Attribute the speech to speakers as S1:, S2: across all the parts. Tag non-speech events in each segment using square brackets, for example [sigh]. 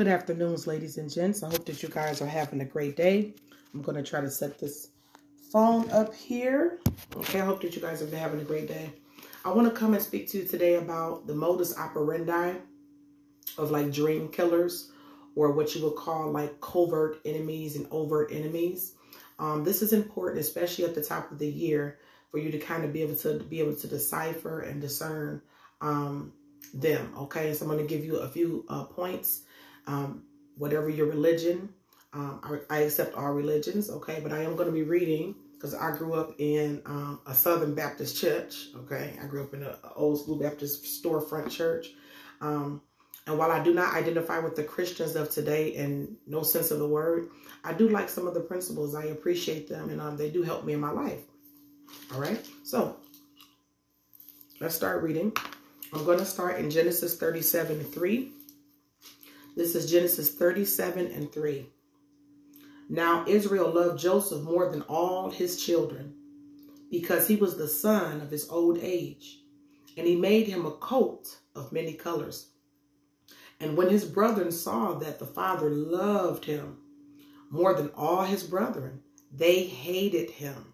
S1: Good afternoons, ladies and gents. I hope that you guys are having a great day. I'm going to try to set this phone up here. Okay, I hope that you guys are having a great day. I want to come and speak to you today about the modus operandi of like dream killers or what you would call like covert enemies and overt enemies. Um, this is important, especially at the top of the year, for you to kind of be able to be able to decipher and discern um, them. Okay, so I'm going to give you a few uh, points. Um, whatever your religion, um, I, I, accept all religions. Okay, but I am going to be reading because I grew up in um, a Southern Baptist church. Okay, I grew up in an old school Baptist storefront church. Um, and while I do not identify with the Christians of today in no sense of the word, I do like some of the principles. I appreciate them and um, they do help me in my life. All right, so let's start reading. I'm going to start in Genesis 37 3. This is Genesis 37 and 3. Now Israel loved Joseph more than all his children because he was the son of his old age. And he made him a coat of many colors. And when his brethren saw that the father loved him more than all his brethren, they hated him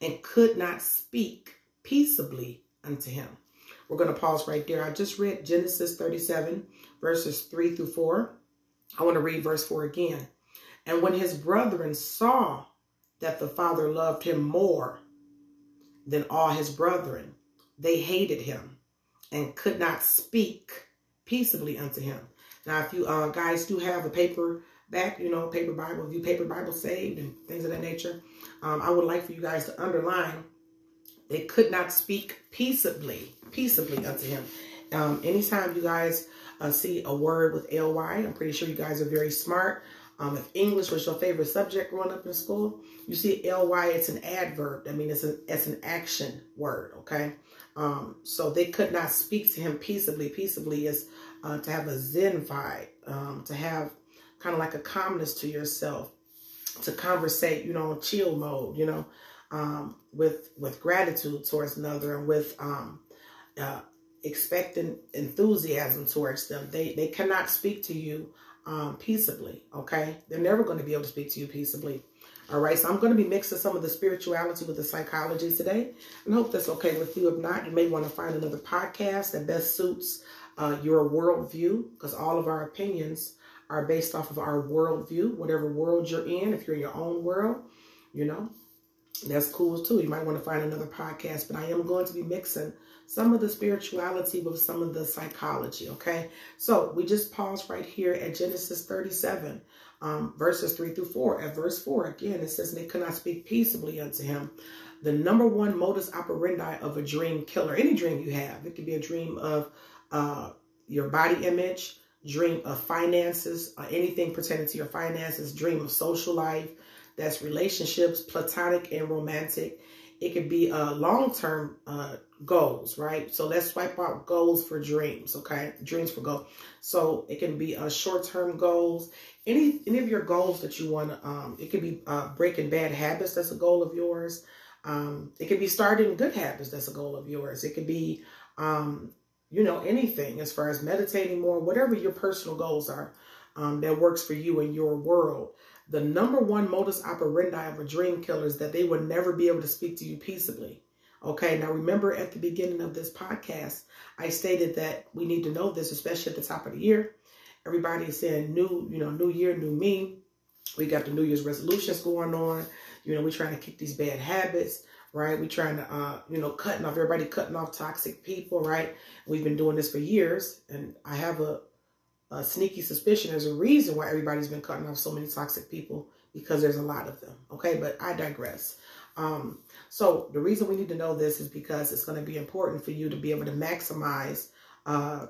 S1: and could not speak peaceably unto him. We're going to pause right there. I just read Genesis 37, verses 3 through 4. I want to read verse 4 again. And when his brethren saw that the father loved him more than all his brethren, they hated him and could not speak peaceably unto him. Now, if you uh, guys do have a paper back, you know, paper Bible, if you paper Bible saved and things of that nature, um, I would like for you guys to underline, they could not speak peaceably, peaceably unto him. Um, anytime you guys uh, see a word with ly, I'm pretty sure you guys are very smart. Um, if English was your favorite subject growing up in school, you see ly, it's an adverb. I mean, it's, a, it's an action word, okay? Um, so they could not speak to him peaceably. Peaceably is uh, to have a zen vibe, um, to have kind of like a calmness to yourself, to conversate, you know, chill mode, you know, um, with with gratitude towards another and with um, uh, expecting enthusiasm towards them. They they cannot speak to you um, peaceably. Okay, they're never going to be able to speak to you peaceably. All right, so I'm going to be mixing some of the spirituality with the psychology today, and hope that's okay with you. If not, you may want to find another podcast that best suits uh, your worldview, because all of our opinions are based off of our worldview, whatever world you're in. If you're in your own world, you know, that's cool too. You might want to find another podcast, but I am going to be mixing some of the spirituality with some of the psychology. Okay, so we just pause right here at Genesis 37 um, verses 3 through 4. At verse 4, again, it says, They could not speak peaceably unto him. The number one modus operandi of a dream killer, any dream you have, it could be a dream of uh, your body image, dream of finances, uh, anything pertaining to your finances, dream of social life, that's relationships, platonic and romantic. It could be uh, long-term uh, goals, right? So let's swipe out goals for dreams, okay? Dreams for goals. So it can be uh, short-term goals. Any any of your goals that you want to, um, it could be uh, breaking bad habits. That's a goal of yours. Um, it could be starting good habits. That's a goal of yours. It could be, um, you know, anything as far as meditating more, whatever your personal goals are um, that works for you in your world. The number one modus operandi of a dream killer is that they would never be able to speak to you peaceably. Okay, now remember at the beginning of this podcast, I stated that we need to know this, especially at the top of the year. Everybody is saying new, you know, new year, new me. We got the New Year's resolutions going on. You know, we're trying to kick these bad habits, right? We're trying to, uh, you know, cutting off everybody, cutting off toxic people, right? We've been doing this for years, and I have a, sneaky suspicion there's a reason why everybody's been cutting off so many toxic people because there's a lot of them. Okay, but I digress. Um, so the reason we need to know this is because it's going to be important for you to be able to maximize uh,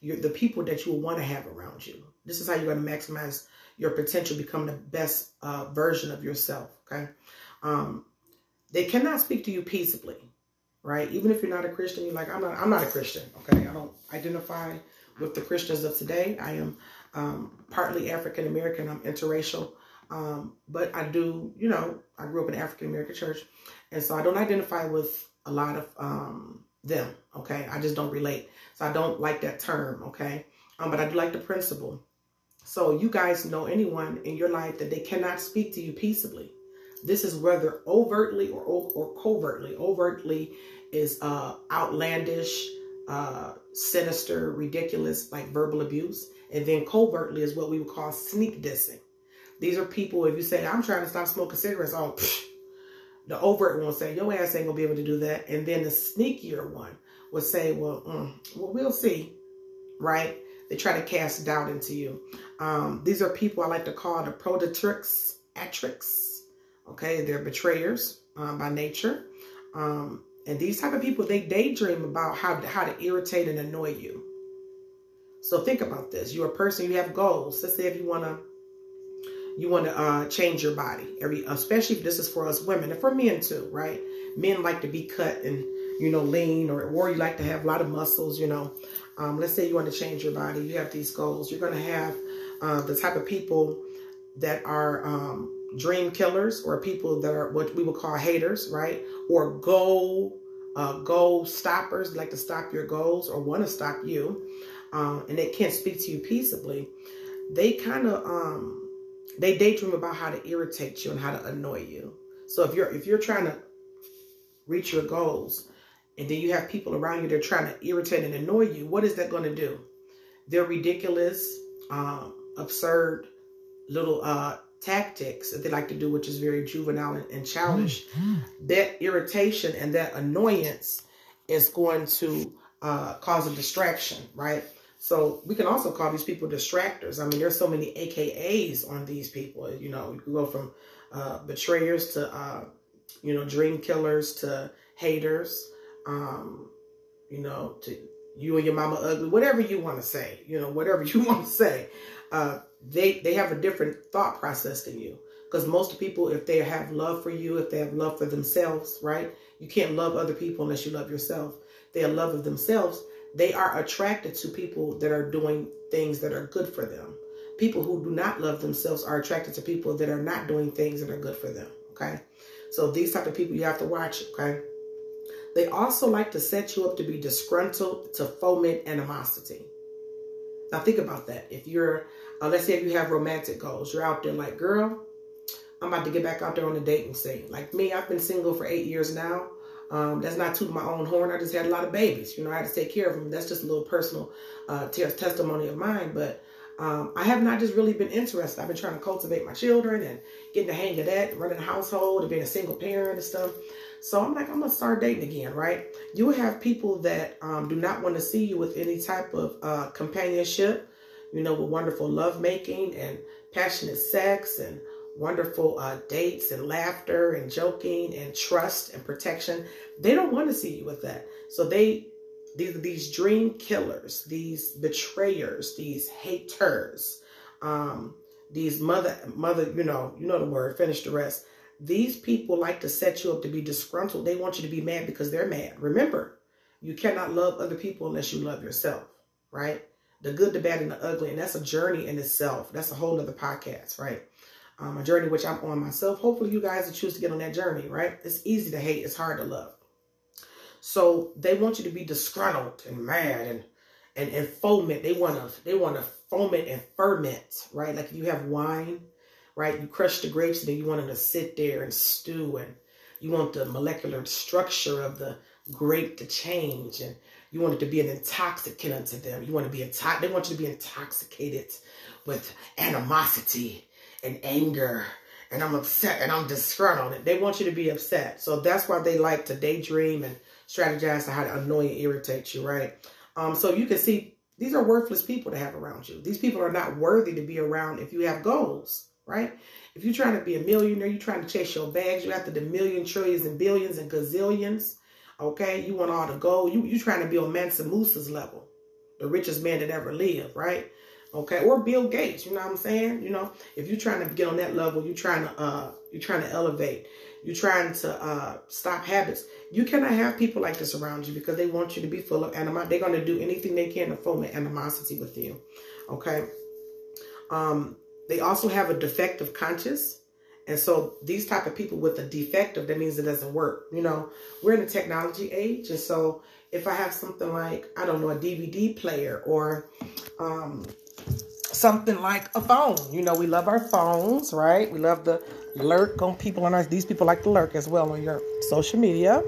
S1: your, the people that you want to have around you. This is how you're going to maximize your potential, become the best uh, version of yourself. Okay. Um, they cannot speak to you peaceably, right? Even if you're not a Christian, you're like, I'm not, I'm not a Christian. Okay. I don't identify with the Christians of today. I am um, partly African American. I'm interracial. Um, but I do, you know, I grew up in African American church. And so I don't identify with a lot of um, them. Okay. I just don't relate. So I don't like that term. Okay. Um, but I do like the principle. So you guys know anyone in your life that they cannot speak to you peaceably. This is whether overtly or, or covertly. Overtly is uh, outlandish, uh, sinister, ridiculous, like verbal abuse. And then covertly is what we would call sneak dissing. These are people, if you say, I'm trying to stop smoking cigarettes, oh, the overt one say, your ass ain't gonna be able to do that. And then the sneakier one will say, well, mm, well, we'll see, right? They try to cast doubt into you. Um, these are people I like to call the prodatrix, atrix. Okay, they're betrayers um, by nature. Um, and these type of people, they daydream about how, how to irritate and annoy you. So think about this. You're a person, you have goals. Let's say if you want to you want to uh, change your body every especially if this is for us women and for men too right men like to be cut and you know lean or or you like to have a lot of muscles you know um, let's say you want to change your body you have these goals you're going to have uh, the type of people that are um, dream killers or people that are what we would call haters, right? Or goal uh, goal stoppers, like to stop your goals or want to stop you, um, and they can't speak to you peaceably. They kind of um, they daydream about how to irritate you and how to annoy you. So if you're if you're trying to reach your goals, and then you have people around you that are trying to irritate and annoy you, what is that going to do? They're ridiculous, um, absurd little uh, tactics that they like to do, which is very juvenile and, childish, mm-hmm. that irritation and that annoyance is going to uh, cause a distraction, right? So we can also call these people distractors. I mean, there's so many AKAs on these people. You know, you go from uh, betrayers to, uh, you know, dream killers to haters, um, you know, to you and your mama ugly, whatever you want to say, you know, whatever [laughs] you want to say. Uh, they they have a different thought process than you. Because most people if they have love for you if they have love for themselves right? You can't love other people unless you love yourself. They have love of themselves. They are attracted to people that are doing things that are good for them. People who do not love themselves are attracted to people that are not doing things that are good for them okay? So these type of people you have to watch okay? They also like to set you up to be disgruntled to foment animosity. Now think about that. If you're uh, let's say if you have romantic goals, you're out there like, girl, I'm about to get back out there on the dating scene. Like me, I've been single for eight years now. Um, that's not to my own horn. I just had a lot of babies. You know, I had to take care of them. That's just a little personal uh, testimony of mine. But um, I have not just really been interested. I've been trying to cultivate my children and getting the hang of that, running a household and being a single parent and stuff. So I'm like, I'm going to start dating again, right? You have people that um, do not want to see you with any type of uh, companionship you know, with wonderful lovemaking and passionate sex and wonderful uh, dates and laughter and joking and trust and protection. They don't want to see you with that. So they, these, these dream killers, these betrayers, these haters, um, these mother, mother, you know, you know the word, finish the rest. These people like to set you up to be disgruntled. They want you to be mad because they're mad. Remember, you cannot love other people unless you love yourself, right? The good, the bad, and the ugly. And that's a journey in itself. That's a whole nother podcast, right? Um, a journey which I'm on myself. Hopefully you guys will choose to get on that journey, right? It's easy to hate. It's hard to love. So they want you to be disgruntled and mad and and, and foment. They want to they want to foment and ferment, right? Like if you have wine, right? You crush the grapes and then you want them to sit there and stew and you want the molecular structure of the grape to change and you want it to be an intoxicant unto them. You want to be intox. They want you to be intoxicated with animosity and anger. And I'm upset and I'm disgruntled. They want you to be upset. So that's why they like to daydream and strategize on how to annoy and irritate you, right? Um, so you can see these are worthless people to have around you. These people are not worthy to be around if you have goals, right? If you're trying to be a millionaire, you're trying to chase your bags, you're after the million, trillions, and billions and gazillions. Okay, you want all the gold. You you trying to be on Mansa Musa's level, the richest man that ever lived, right? Okay, or Bill Gates. You know what I'm saying? You know, if you're trying to get on that level, you're trying to uh, you're trying to elevate. You're trying to uh, stop habits. You cannot have people like this around you because they want you to be full of animosity. They're going to do anything they can to foment animosity with you. Okay. Um, they also have a defective conscience. And so these type of people with a defective, that means it doesn't work. You know, we're in a technology age. And so if I have something like, I don't know, a DVD player or um, something like a phone. You know, we love our phones, right? We love the lurk on people on our, these people like to lurk as well on your social media.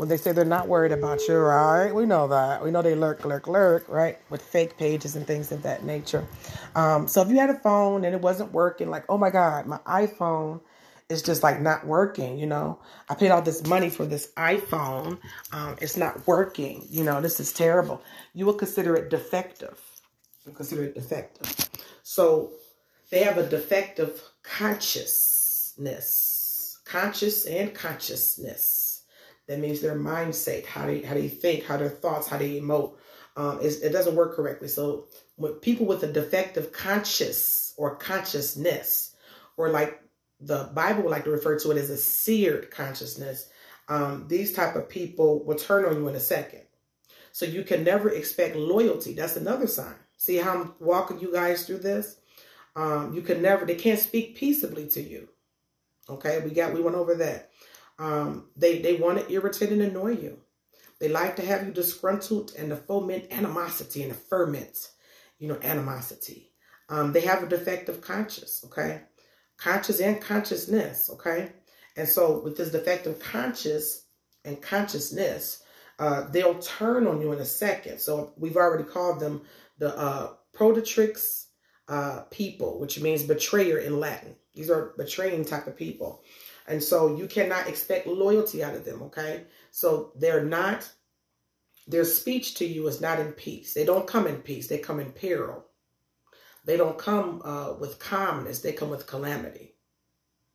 S1: When they say they're not worried about you, right? We know that. We know they lurk, lurk, lurk, right? With fake pages and things of that nature. Um, so if you had a phone and it wasn't working, like, oh my God, my iPhone is just like not working, you know. I paid all this money for this iPhone. Um, it's not working, you know, this is terrible. You will consider it defective consider it defective. So they have a defective consciousness, conscious and consciousness. That means their mindset, how they how they think, how their thoughts, how they emote. Um, it doesn't work correctly. So with people with a defective conscious or consciousness, or like the Bible would like to refer to it as a seared consciousness, um, these type of people will turn on you in a second. So you can never expect loyalty. That's another sign. See how I'm walking you guys through this? Um, you can never, they can't speak peaceably to you. Okay, we got, we went over that. Um, they, they want to irritate and annoy you. They like to have you disgruntled and to foment animosity and to ferment, you know, animosity. Um, they have a defective conscience, okay? Conscious and consciousness, okay? And so with this defective conscious and consciousness, uh, they'll turn on you in a second. So we've already called them the uh, prodatrix uh, people, which means betrayer in Latin. These are betraying type of people. And so you cannot expect loyalty out of them, okay? So they're not, their speech to you is not in peace. They don't come in peace. They come in peril. They don't come uh, with calmness. They come with calamity,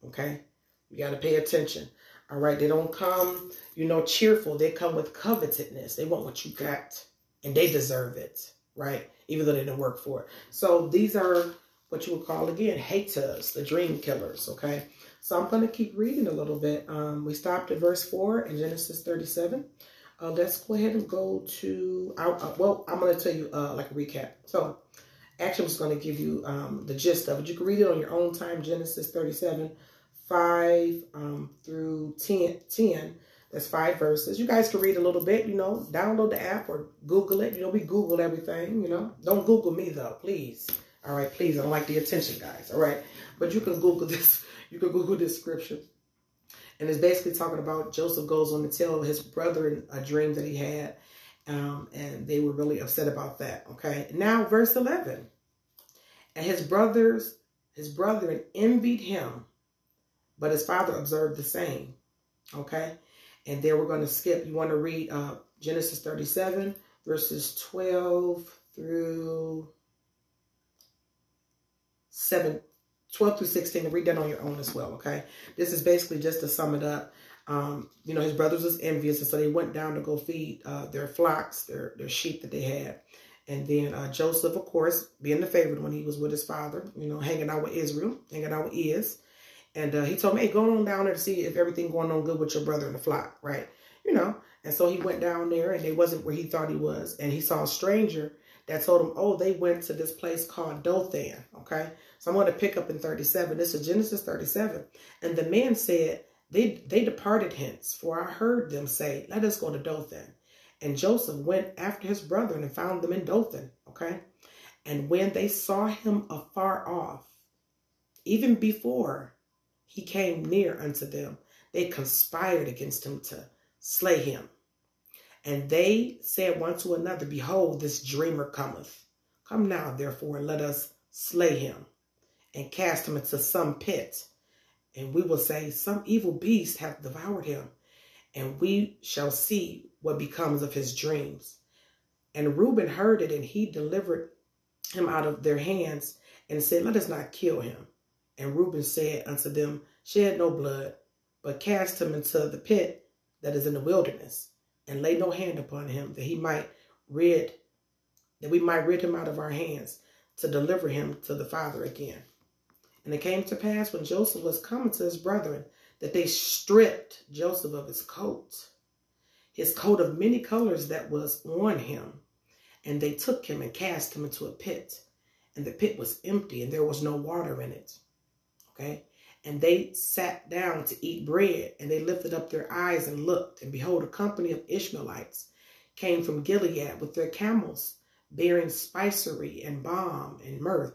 S1: okay? You got to pay attention. All right, they don't come, you know, cheerful. They come with covetousness. They want what you got, and they deserve it, right? Even though they didn't work for it. So these are what you would call again haters, the dream killers. Okay, so I'm going to keep reading a little bit. Um, we stopped at verse four in Genesis 37. Uh, let's go ahead and go to. Uh, well, I'm going to tell you uh, like a recap. So actually, I'm just going to give you um, the gist of it. You can read it on your own time. Genesis 37 5 um, through 10, 10. That's five verses. You guys can read a little bit, you know, download the app or Google it. You know, we Google everything, you know. Don't Google me, though, please. All right, please. I don't like the attention, guys. All right. But you can Google [laughs] this. You can Google this scripture. And it's basically talking about Joseph goes on to tell his brother a dream that he had. Um, and they were really upset about that. Okay. Now, verse 11. And his brothers, his brethren envied him but his father observed the same. Okay. And then we're going to skip. You want to read uh, Genesis 37, verses 12 through 7, 12 through 16, and read that on your own as well, okay? This is basically just to sum it up. Um, you know, his brothers was envious, and so they went down to go feed uh, their flocks, their, their sheep that they had. And then uh, Joseph, of course, being the favorite when he was with his father, you know, hanging out with Israel, hanging out with Is. And uh, he told me, hey, go on down there to see if everything going on good with your brother in the flock, right? You know, and so he went down there and it wasn't where he thought he was. And he saw a stranger that told them, oh, they went to this place called Dothan, okay? So I'm going to pick up in 37. This is Genesis 37. And the men said, they, they departed hence, for I heard them say, let us go to Dothan. And Joseph went after his brethren and found them in Dothan, okay? And when they saw him afar off, even before he came near unto them. They conspired against him to slay him. And they said one to another, Behold, this dreamer cometh. Come now, therefore, and let us slay him and cast him into some pit. And we will say, Some evil beast hath devoured him, and we shall see what becomes of his dreams. And Reuben heard it, and he delivered him out of their hands and said, Let us not kill him. And Reuben said unto them, Shed no blood, but cast him into the pit that is in the wilderness, and lay no hand upon him, that he might rid, that we might rid him out of our hands, to deliver him to the Father again. And it came to pass when Joseph was coming to his brethren, that they stripped Joseph of his coat, his coat of many colors that was on him. And they took him and cast him into a pit. And the pit was empty, and there was no water in it. Okay. And they sat down to eat bread, and they lifted up their eyes and looked, and behold, a company of Ishmaelites came from Gilead with their camels, bearing spicery and balm and mirth,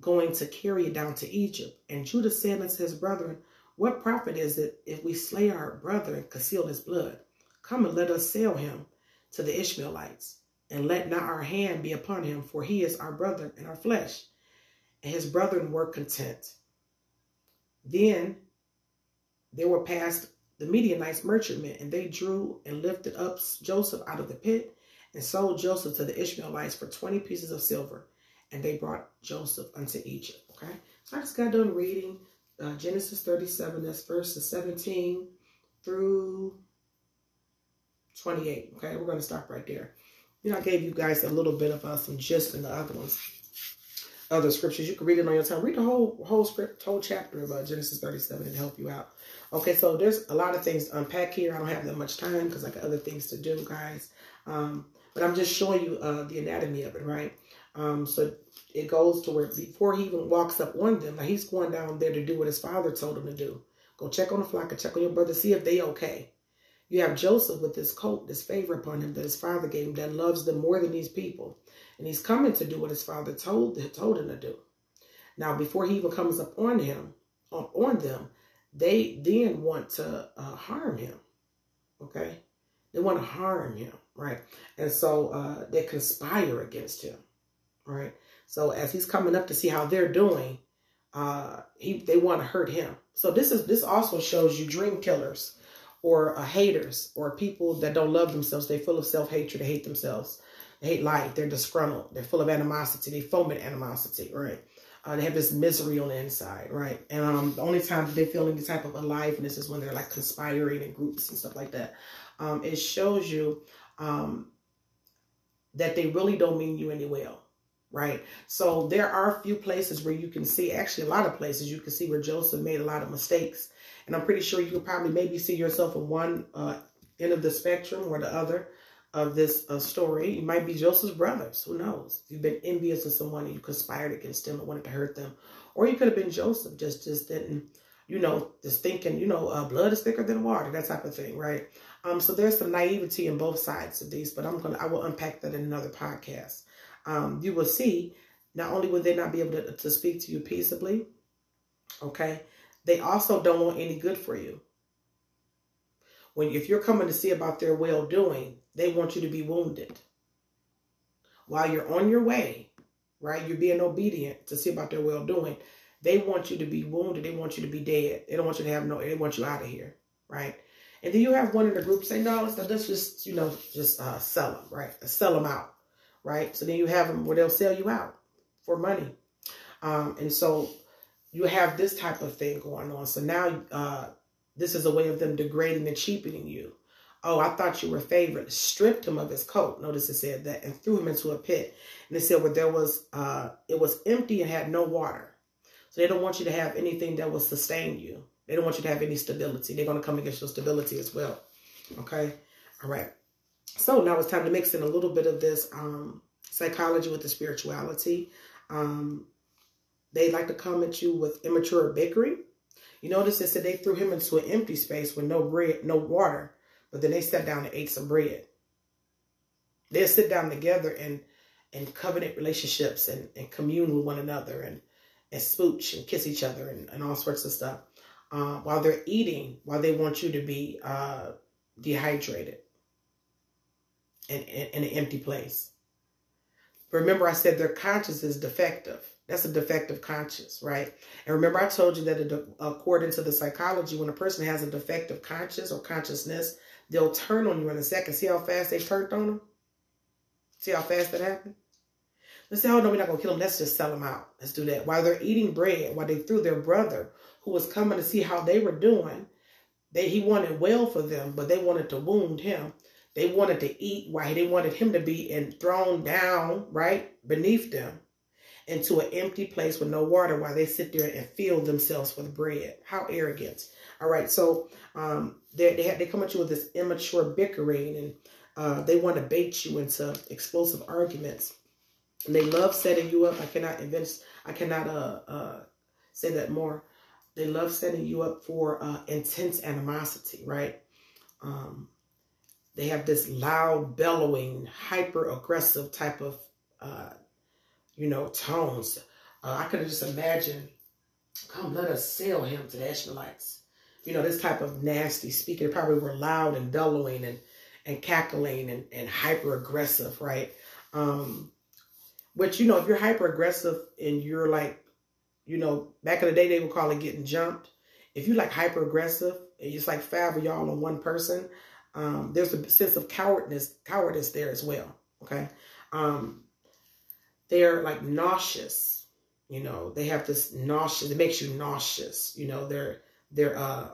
S1: going to carry it down to Egypt. And Judah said unto his brethren, What profit is it if we slay our brother and conceal his blood? Come and let us sell him to the Ishmaelites, and let not our hand be upon him, for he is our brother and our flesh. And his brethren were content. Then they were passed the Midianites merchantmen, and they drew and lifted up Joseph out of the pit and sold Joseph to the Ishmaelites for 20 pieces of silver. And they brought Joseph unto Egypt. Okay. So I just got done reading uh, Genesis 37, that's verses 17 through 28. Okay. We're going to stop right there. You know, I gave you guys a little bit of uh, some gist in the other ones other scriptures. You can read it on your time. Read the whole whole script, whole chapter of uh, Genesis 37 and help you out. Okay, so there's a lot of things to unpack here. I don't have that much time because I got other things to do, guys. Um, but I'm just showing you uh, the anatomy of it, right? Um, so it goes to where before he even walks up on them, now he's going down there to do what his father told him to do. Go check on the flock and check on your brother, see if they okay. You have Joseph with this coat, this favor upon him that his father gave him that loves them more than these people. And he's coming to do what his father told, told him to do. Now, before he even comes up on him, on, them, they then want to uh, harm him. Okay? They want to harm him, right? And so uh, they conspire against him, right? So as he's coming up to see how they're doing, uh, he they want to hurt him. So this is this also shows you dream killers or uh, haters or people that don't love themselves. They're full of self hatred. They hate themselves. They hate life. They're disgruntled. They're full of animosity. They foment animosity, right? Uh, they have this misery on the inside, right? And um, the only time that they feel any type of aliveness is when they're like conspiring in groups and stuff like that. Um, it shows you um, that they really don't mean you any well, right? So there are a few places where you can see, actually a lot of places you can see where Joseph made a lot of mistakes. And I'm pretty sure you could probably maybe see yourself in one uh, end of the spectrum or the other of this uh, story. You might be Joseph's brothers. Who knows? You've been envious of someone and you conspired against them and wanted to hurt them. Or you could have been Joseph, just just didn't, you know, just thinking, you know, uh, blood is thicker than water, that type of thing, right? Um, so there's some naivety in both sides of these, but I'm gonna I will unpack that in another podcast. Um, you will see not only will they not be able to, to speak to you peaceably, okay, they also don't want any good for you. When if you're coming to see about their well doing, they want you to be wounded. While you're on your way, right? You're being obedient to see about their well doing. They want you to be wounded. They want you to be dead. They don't want you to have no, they want you out of here, right? And then you have one in the group say, no, let's, let's just, you know, just uh, sell them, right? sell them out, right? So then you have them where they'll sell you out for money. Um, and so you have this type of thing going on. So now uh, this is a way of them degrading and cheapening you. Oh, I thought you were favored. Stripped him of his coat. Notice it said that and threw him into a pit. And it said, well, there was, uh, it was empty and had no water. So they don't want you to have anything that will sustain you. They don't want you to have any stability. They're going to come against your stability as well. Okay. All right. So now it's time to mix in a little bit of this um, psychology with the spirituality. Um, they like to come at you with immature bickering. You notice it said they threw him into an empty space with no bread, no water. But then they sat down and ate some bread. They'll sit down together and and covenant relationships and, and commune with one another and, and smooch and kiss each other and, and all sorts of stuff. Uh, while they're eating, while they want you to be uh, dehydrated in, in, in an empty place. Remember, I said their conscience is defective. That's a defective conscience, right? And remember, I told you that according to the psychology, when a person has a defective conscience or consciousness, They'll turn on you in a second. See how fast they turned on them? See how fast that happened? Let's say, oh no, we're not going to kill them. Let's just sell them out. Let's do that. While they're eating bread, while they threw their brother, who was coming to see how they were doing, they, he wanted well for them, but they wanted to wound him. They wanted to eat while they wanted him to be and thrown down, right, beneath them into an empty place with no water while they sit there and fill themselves with bread. How arrogant. All right, so um, they they, have, they come at you with this immature bickering and uh, they want to bait you into explosive arguments. And they love setting you up. I cannot invent, I cannot uh, uh, say that more. They love setting you up for uh, intense animosity, right? Um, they have this loud, bellowing, hyper aggressive type of uh, you know, tones. Uh, I could just imagine, come let us sell him to the Ishmaelites. You know, this type of nasty speaking. They probably were loud and bellowing and, and cackling and, and hyper aggressive, right? Um, which, you know, if you're hyper aggressive and you're like, you know, back in the day, they would call it getting jumped. If you like hyper aggressive it's like five of y'all on one person, um, there's a sense of cowardness, cowardice there as well. Okay. Um, they're like nauseous, you know, they have this nauseous, it makes you nauseous, you know, they're, they're, uh,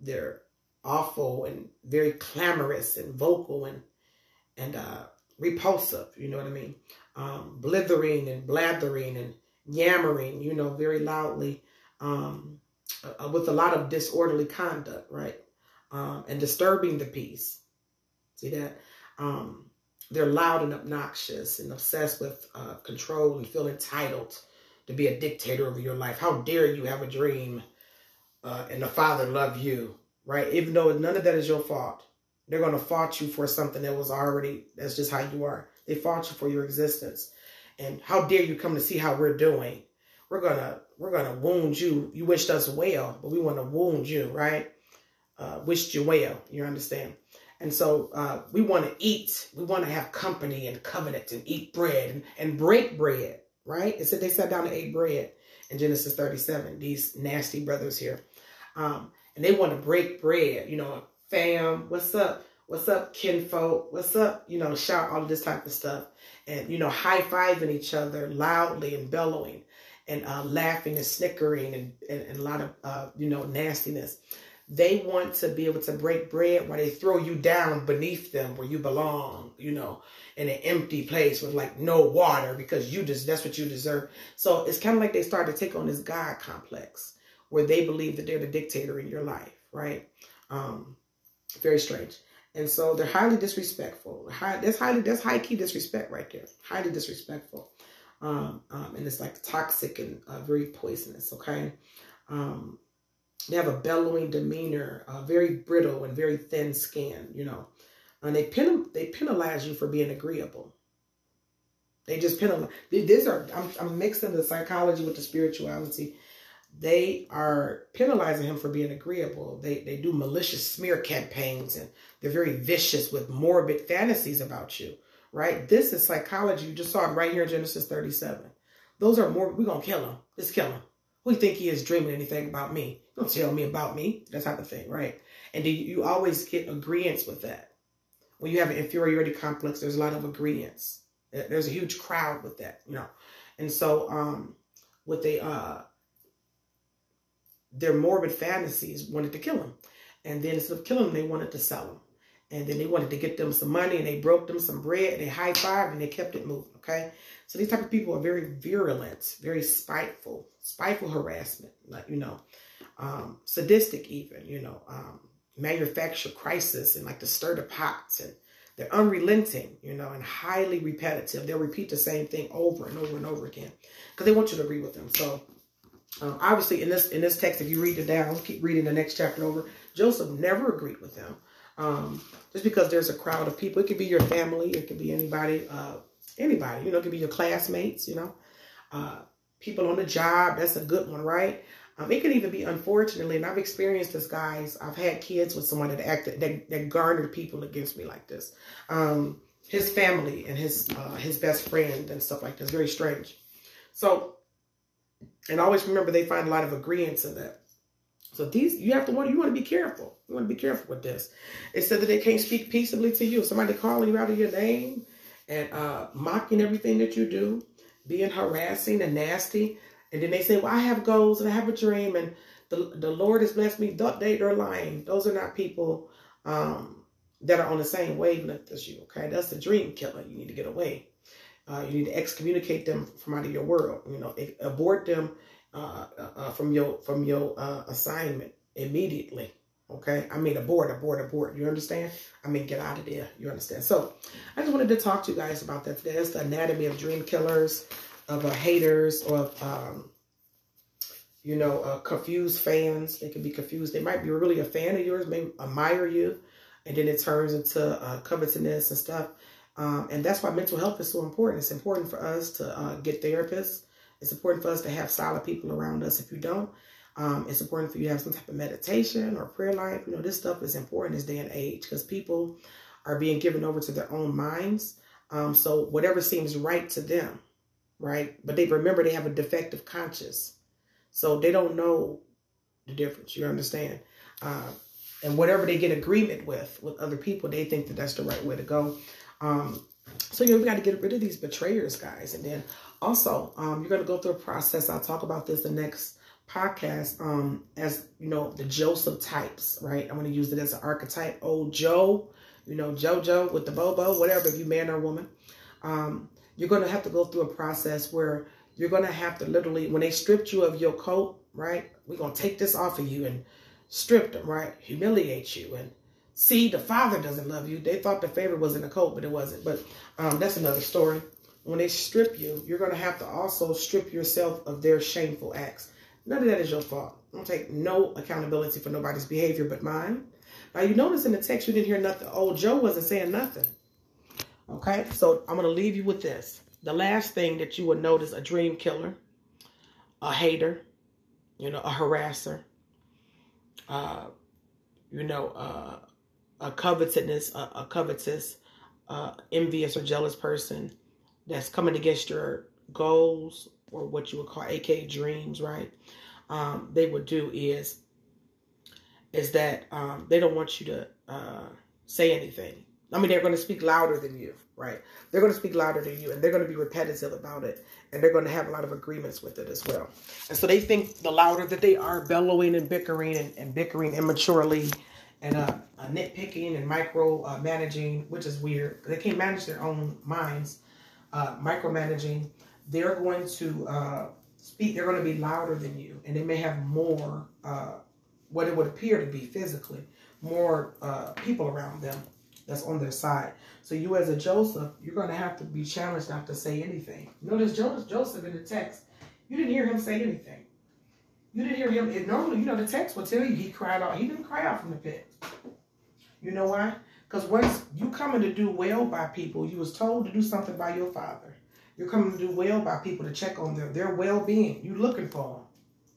S1: they're awful and very clamorous and vocal and, and, uh, repulsive, you know what I mean? Um, blithering and blathering and yammering, you know, very loudly, um, uh, with a lot of disorderly conduct, right? Um, and disturbing the peace. See that? Um, they're loud and obnoxious and obsessed with uh, control and feel entitled to be a dictator over your life. How dare you have a dream uh, and the Father love you, right? Even though none of that is your fault. They're going to fault you for something that was already, that's just how you are. They fought you for your existence. And how dare you come to see how we're doing? We're gonna we're gonna wound you. You wished us well, but we want to wound you, right? Uh, wished you well. You understand? And so uh, we want to eat. We want to have company and covenant and eat bread and, and break bread, right? It said they sat down and ate bread in Genesis 37. These nasty brothers here, um, and they want to break bread. You know, fam, what's up? What's up, kinfolk? What's up? You know, shout all this type of stuff. And, you know, high fiving each other loudly and bellowing and uh, laughing and snickering and, and, and a lot of, uh, you know, nastiness. They want to be able to break bread while they throw you down beneath them where you belong, you know, in an empty place with like no water because you just, that's what you deserve. So it's kind of like they start to take on this God complex where they believe that they're the dictator in your life, right? Um, very strange. And so they're highly disrespectful. High, that's highly that's high key disrespect right there. Highly disrespectful. Um, um, and it's like toxic and uh, very poisonous. Okay. Um, they have a bellowing demeanor, uh, very brittle and very thin skin. You know, and they pen they penalize you for being agreeable. They just penalize. These are I'm, I'm mixing the psychology with the spirituality they are penalizing him for being agreeable. They they do malicious smear campaigns and they're very vicious with morbid fantasies about you, right? This is psychology. You just saw it right here in Genesis 37. Those are more, we're to kill him. Just kill him. We think he is dreaming anything about me. Don't tell me about me. That type of thing, right? And you, you always get agreements with that. When you have an inferiority complex, there's a lot of agreements. There's a huge crowd with that, you know. And so, um, what they, uh, their morbid fantasies wanted to kill him. And then instead of killing him, they wanted to sell him. And then they wanted to get them some money and they broke them some bread and they high fived and they kept it moving. Okay. So these type of people are very virulent, very spiteful, spiteful harassment, like, you know, um, sadistic even, you know, um, manufacture crisis and like to stir the pots and they're unrelenting, you know, and highly repetitive. They'll repeat the same thing over and over and over again because they want you to agree with them. So um, obviously, in this in this text, if you read it down, keep reading the next chapter over. Joseph never agreed with them, um, just because there's a crowd of people. It could be your family, it could be anybody, uh, anybody. You know, could be your classmates. You know, uh, people on the job. That's a good one, right? Um, it could even be, unfortunately, and I've experienced this, guys. I've had kids with someone that acted that, that garnered people against me like this. Um, his family and his uh, his best friend and stuff like this. Very strange. So and always remember they find a lot of agreements in that. So these you have to want you want to be careful. You want to be careful with this. It said that they can't speak peaceably to you. Somebody calling you out of your name and uh, mocking everything that you do, being harassing and nasty. And then they say, Well, I have goals and I have a dream and the, the Lord has blessed me. They, they're lying. Those are not people um, that are on the same wavelength as you. Okay. That's the dream killer. You need to get away. Uh, you need to excommunicate them from out of your world. You know, abort them uh, uh, from your from your uh, assignment immediately. Okay, I mean abort, abort, abort. You understand? I mean get out of there. You understand? So, I just wanted to talk to you guys about that today. That's the anatomy of dream killers, of uh, haters, of, um, you know, uh, confused fans. They can be confused. They might be really a fan of yours, may admire you, and then it turns into uh, covetousness and stuff. Um, and that's why mental health is so important. It's important for us to uh, get therapists. It's important for us to have solid people around us. If you don't, um, it's important for you to have some type of meditation or prayer life. You know, this stuff is important this day and age because people are being given over to their own minds. Um, so whatever seems right to them, right? But they remember they have a defective conscience. So they don't know the difference. You understand? Uh, and whatever they get agreement with with other people, they think that that's the right way to go. Um, so you know, we got to get rid of these betrayers, guys. And then also, um, you're going to go through a process. I'll talk about this the next podcast um, as, you know, the Joseph types, right? I'm to use it as an archetype. Old Joe, you know, JoJo with the Bobo, whatever, if you man or woman. Um, you're to have to go through a process where you're to have to literally, when they stripped you of your coat, right? We're to take this off of you and strip them, right? Humiliate you and see the father doesn't love you. They thought the favor was in the coat, but it wasn't. But um, that's another story. When they strip you, you're to have to also strip yourself of their shameful acts. None of that is your fault. I Don't take no accountability for nobody's behavior but mine. Now, you notice in the text you didn't hear nothing. Old Joe wasn't saying nothing. Okay, so I'm going to leave you with this. The last thing that you would notice a dream killer, a hater, you know, a harasser, uh, you know, uh, a covetousness, a, a covetous, uh, envious or jealous person that's coming against your goals or what you would call AK dreams, right? Um, they would do is is that um, they don't want you to uh, say anything. I mean, they're going to speak louder than you, right? They're going to speak louder than you, and they're going to be repetitive about it, and they're going to have a lot of agreements with it as well. And so they think the louder that they are, bellowing and bickering and, and bickering immaturely and uh, uh, nitpicking and micro uh, managing, which is weird. They can't manage their own minds. Uh, micromanaging, they're going to uh, speak. They're going to be louder than you, and they may have more uh, what it would appear to be physically, more uh, people around them that's on their side. So you as a Joseph, you're going to have to be challenged not to say anything. Notice Joseph, Joseph in the text, you didn't hear him say anything. You didn't hear him. Normally, you know, the text will tell you he cried out. He didn't cry out from the pit. You know why? Because once you coming to do well by people, you was told to do something by your father. You're coming to do well by people to check on their, their well-being. You're looking for them,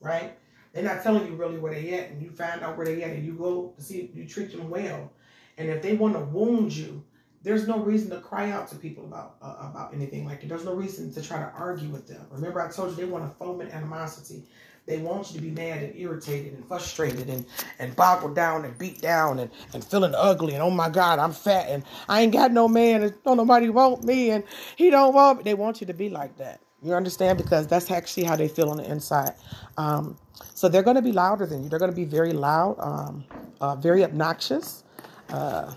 S1: right? They're not telling you really where they at, and you find out where they at, and you go to see if you treat them well. And if they want to wound you, there's no reason to cry out to people about uh, about anything like it. There's no reason to try to argue with them. Remember, I told you they want to foment animosity. They want you to be mad and irritated and frustrated and, and boggled down and beat down and, and feeling ugly and oh my God, I'm fat and I ain't got no man and don't nobody want me and he don't want me. They want you to be like that. You understand? Because that's actually how they feel on the inside. Um, so they're going to be louder than you. They're going to be very loud, um, uh, very obnoxious. Uh,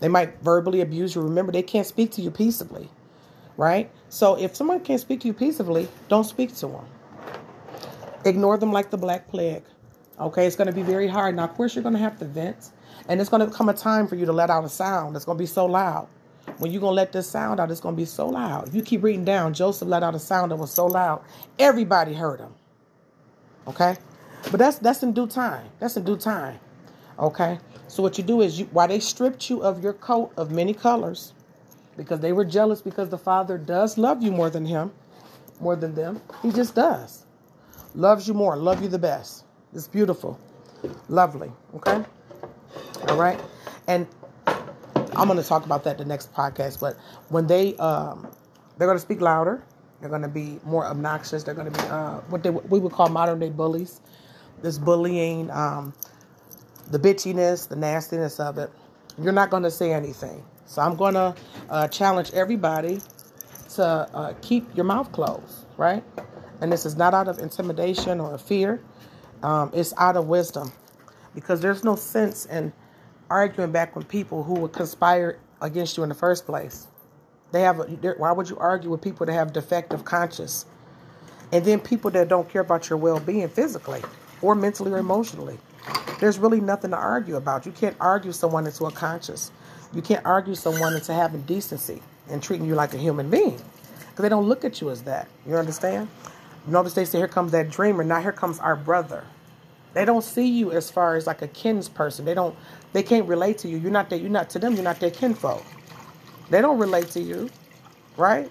S1: they might verbally abuse you. Remember, they can't speak to you peaceably, right? So if someone can't speak to you peaceably, don't speak to them. Ignore them like the Black Plague. Okay, it's going to be very hard. Now, of course, you're going to have to vent. And it's going to come a time for you to let out a sound that's going to be so loud. When you're going to let this sound out, it's going to be so loud. If you keep reading down, Joseph let out a sound that was so loud, everybody heard him. Okay? But that's that's in due time. That's in due time. Okay? So what you do is you they stripped you of your coat of many colors, because they were jealous because the father does love you more than him, more than them. He just does loves you more, love you the best. It's beautiful, lovely. Okay, all right, and I'm going to talk about that the next podcast. But when they um, they're going to speak louder, they're going to be more obnoxious. They're going to be uh, what they we would call modern day bullies. This bullying, um, the bitchiness, the nastiness of it. You're not going to say anything. So I'm going to uh, challenge everybody to uh, keep your mouth closed, right? And this is not out of intimidation or fear. Um, it's out of wisdom. Because there's no sense in arguing back with people who would conspire against you in the first place. They have. A, why would you argue with people that have defective conscience, and then people that don't care about your well-being physically, or mentally, or emotionally? There's really nothing to argue about. You can't argue someone into a conscience. You can't argue someone into having decency and treating you like a human being, because they don't look at you as that. You understand? Notice they say, here comes that dreamer. Now here comes our brother. They don't see you as far as like a kins person. They don't, they can't relate to you. You're not that, you're not to them, you're not their kinfolk. They don't relate to you, right?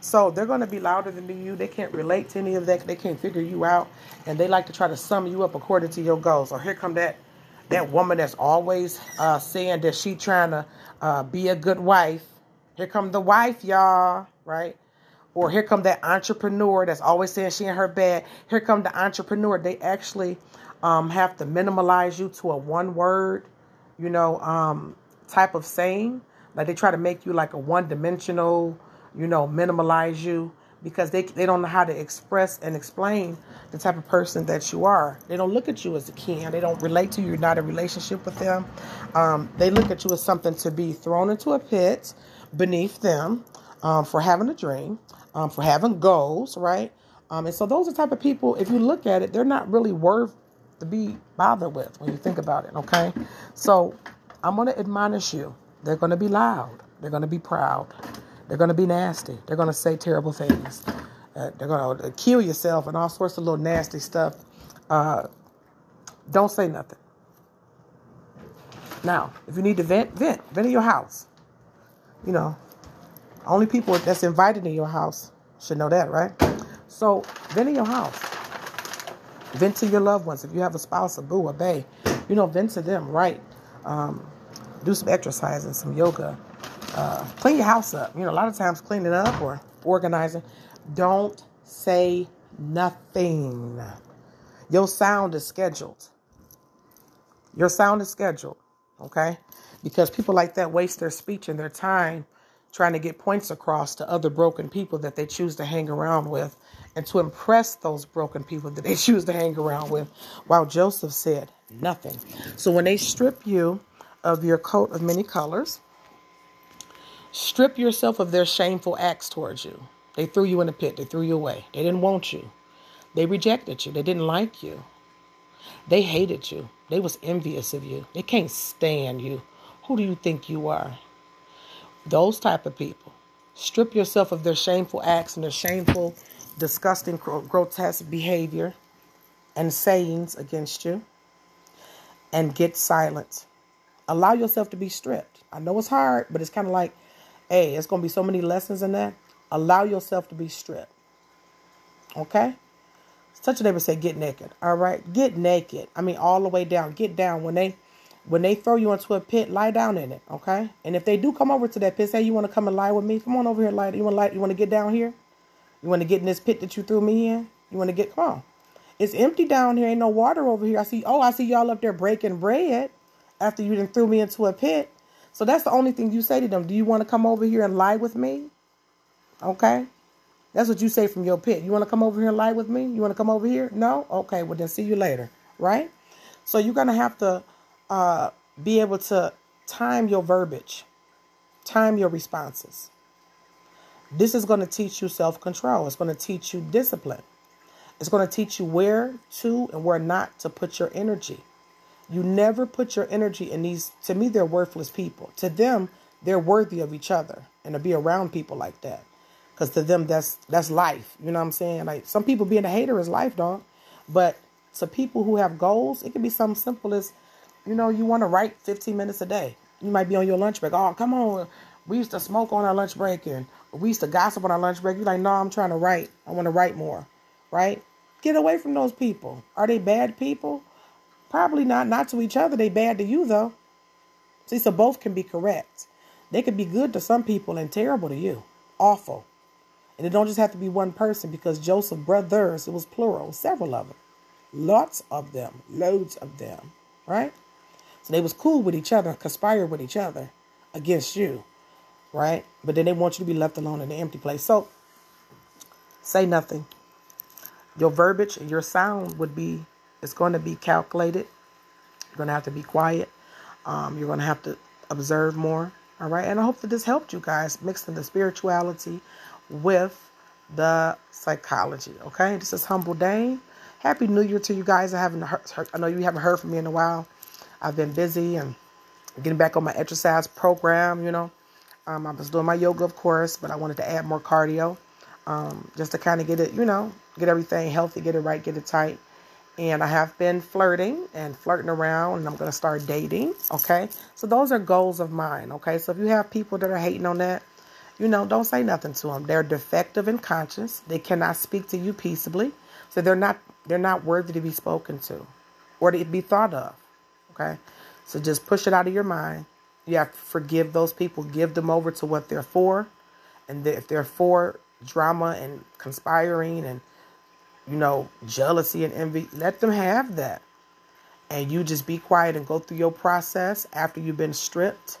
S1: So they're going to be louder than you. They can't relate to any of that. They can't figure you out, and they like to try to sum you up according to your goals. Or here come that that woman that's always uh, saying that she trying to uh, be a good wife. Here come the wife, y'all, right? Or here come that entrepreneur that's always saying she in her bed. Here come the entrepreneur. They actually um, have to minimalize you to a one word, you know, um, type of saying. Like they try to make you like a one dimensional, you know, minimalize you because they, they don't know how to express and explain the type of person that you are. They don't look at you as a kin. They don't relate to you. You're not in relationship with them. Um, they look at you as something to be thrown into a pit beneath them um, for having a dream, um, for having goals, right? Um, and so those are type of people, if you look at it, they're not really worth to be bothered with when you think about it, okay? So I'm going to admonish you. They're going to be loud. They're going to be proud. They're going to be nasty. They're going to say terrible things. Uh, they're going to kill yourself and all sorts of little nasty stuff. Uh, don't say nothing. Now, if you need to vent, vent. Vent in your house. You know, only people that's invited in your house should know that, right? So, vent in your house. Vent to your loved ones. If you have a spouse, a boo, a bae, you know, vent to them, right? Um, do some exercise and some yoga uh, clean your house up. You know, a lot of times cleaning up or organizing. Don't say nothing. Your sound is scheduled. Your sound is scheduled, okay? Because people like that waste their speech and their time trying to get points across to other broken people that they choose to hang around with and to impress those broken people that they [laughs] choose to hang around with. While Joseph said nothing. So when they strip you of your coat of many colors, Strip yourself of their shameful acts towards you. They threw you in a pit. They threw you away. They didn't want you. They rejected you. They didn't like you. They hated you. They was envious of you. They can't stand you. Who do you think you are? Those type of people. Strip yourself of their shameful acts and their shameful, disgusting, grotesque behavior and sayings against you and get silent. Allow yourself to be stripped. I know it's hard, but it's kind of like Hey, it's going to be so many lessons in that. Allow yourself to be stripped. Okay? Touch a neighbor say, get naked. All right? Get naked. I mean, all the way down. Get down. When they when they throw you into a pit, lie down in it. Okay? And if they do come over to that pit, say you want to come and lie with me, come on over here, lie. You want to lie, you want to get down here? You want to get in this pit that you threw me in? You want to get come on. It's empty down here. Ain't no water over here. I see oh, I see y'all up there breaking bread after you done threw me into a pit. So that's the only thing you say to them. Do you want to come over here and lie with me? Okay. That's what you say from your pit. You want to come over here and lie with me? You want to come over here? No? Okay. Well, then see you later. Right? So you're going to have to uh, be able to time your verbiage, time your responses. This is going to teach you self control. It's going to teach you discipline. It's going to teach you where to and where not to put your energy. You never put your energy in these, to me, they're worthless people. To them, they're worthy of each other and to be around people like that. Because to them, that's that's life. You know what I'm saying? Like some people being a hater is life, dog. But to people who have goals, it can be something simple as, you know, you want to write 15 minutes a day. You might be on your lunch break. Oh, come on. We used to smoke on our lunch break and we used to gossip on our lunch break. You're like, no, I'm trying to write. I want to write more. Right? Get away from those people. Are they bad people? Probably not. Not to each other. They bad to you though. See, so both can be correct. They could be good to some people and terrible to you. Awful. And it don't just have to be one person because Joseph brothers, it was plural, several of them. Lots of them. Loads of them. Right? So they was cool with each other, conspired with each other against you. Right? But then they want you to be left alone in the empty place. So say nothing. Your verbiage and your sound would be it's going to be calculated. You're going to have to be quiet. Um, you're going to have to observe more. All right. And I hope that this helped you guys mixing the spirituality with the psychology. Okay. This is Humble Dame. Happy New Year to you guys. I haven't heard, I know you haven't heard from me in a while. I've been busy and getting back on my exercise program, you know. Um, I was doing my yoga, of course, but I wanted to add more cardio um, just to kind of get it, you know, get everything healthy, get it right, get it tight and I have been flirting and flirting around, and I'm going to start dating. Okay. So those are goals of mine. Okay. So if you have people that are hating on that, you know, don't say nothing to them. They're defective in conscience. They cannot speak to you peaceably. So they're not they're not worthy to be spoken to or to be thought of. Okay. So just push it out of your mind. You have to forgive those people, give them over to what they're for. And if they're for drama and conspiring and you know, jealousy and envy, let them have that. And you just be quiet and go through your process after you've been stripped,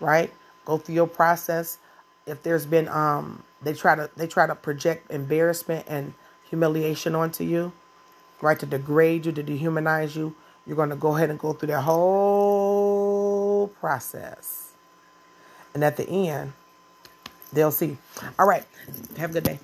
S1: right? Go through your process. If there's been um they try to they try to project embarrassment and humiliation onto you, right? To degrade you, to dehumanize you, you're gonna go ahead and go through that whole process. And at the end, they'll see. All right. Have a good day.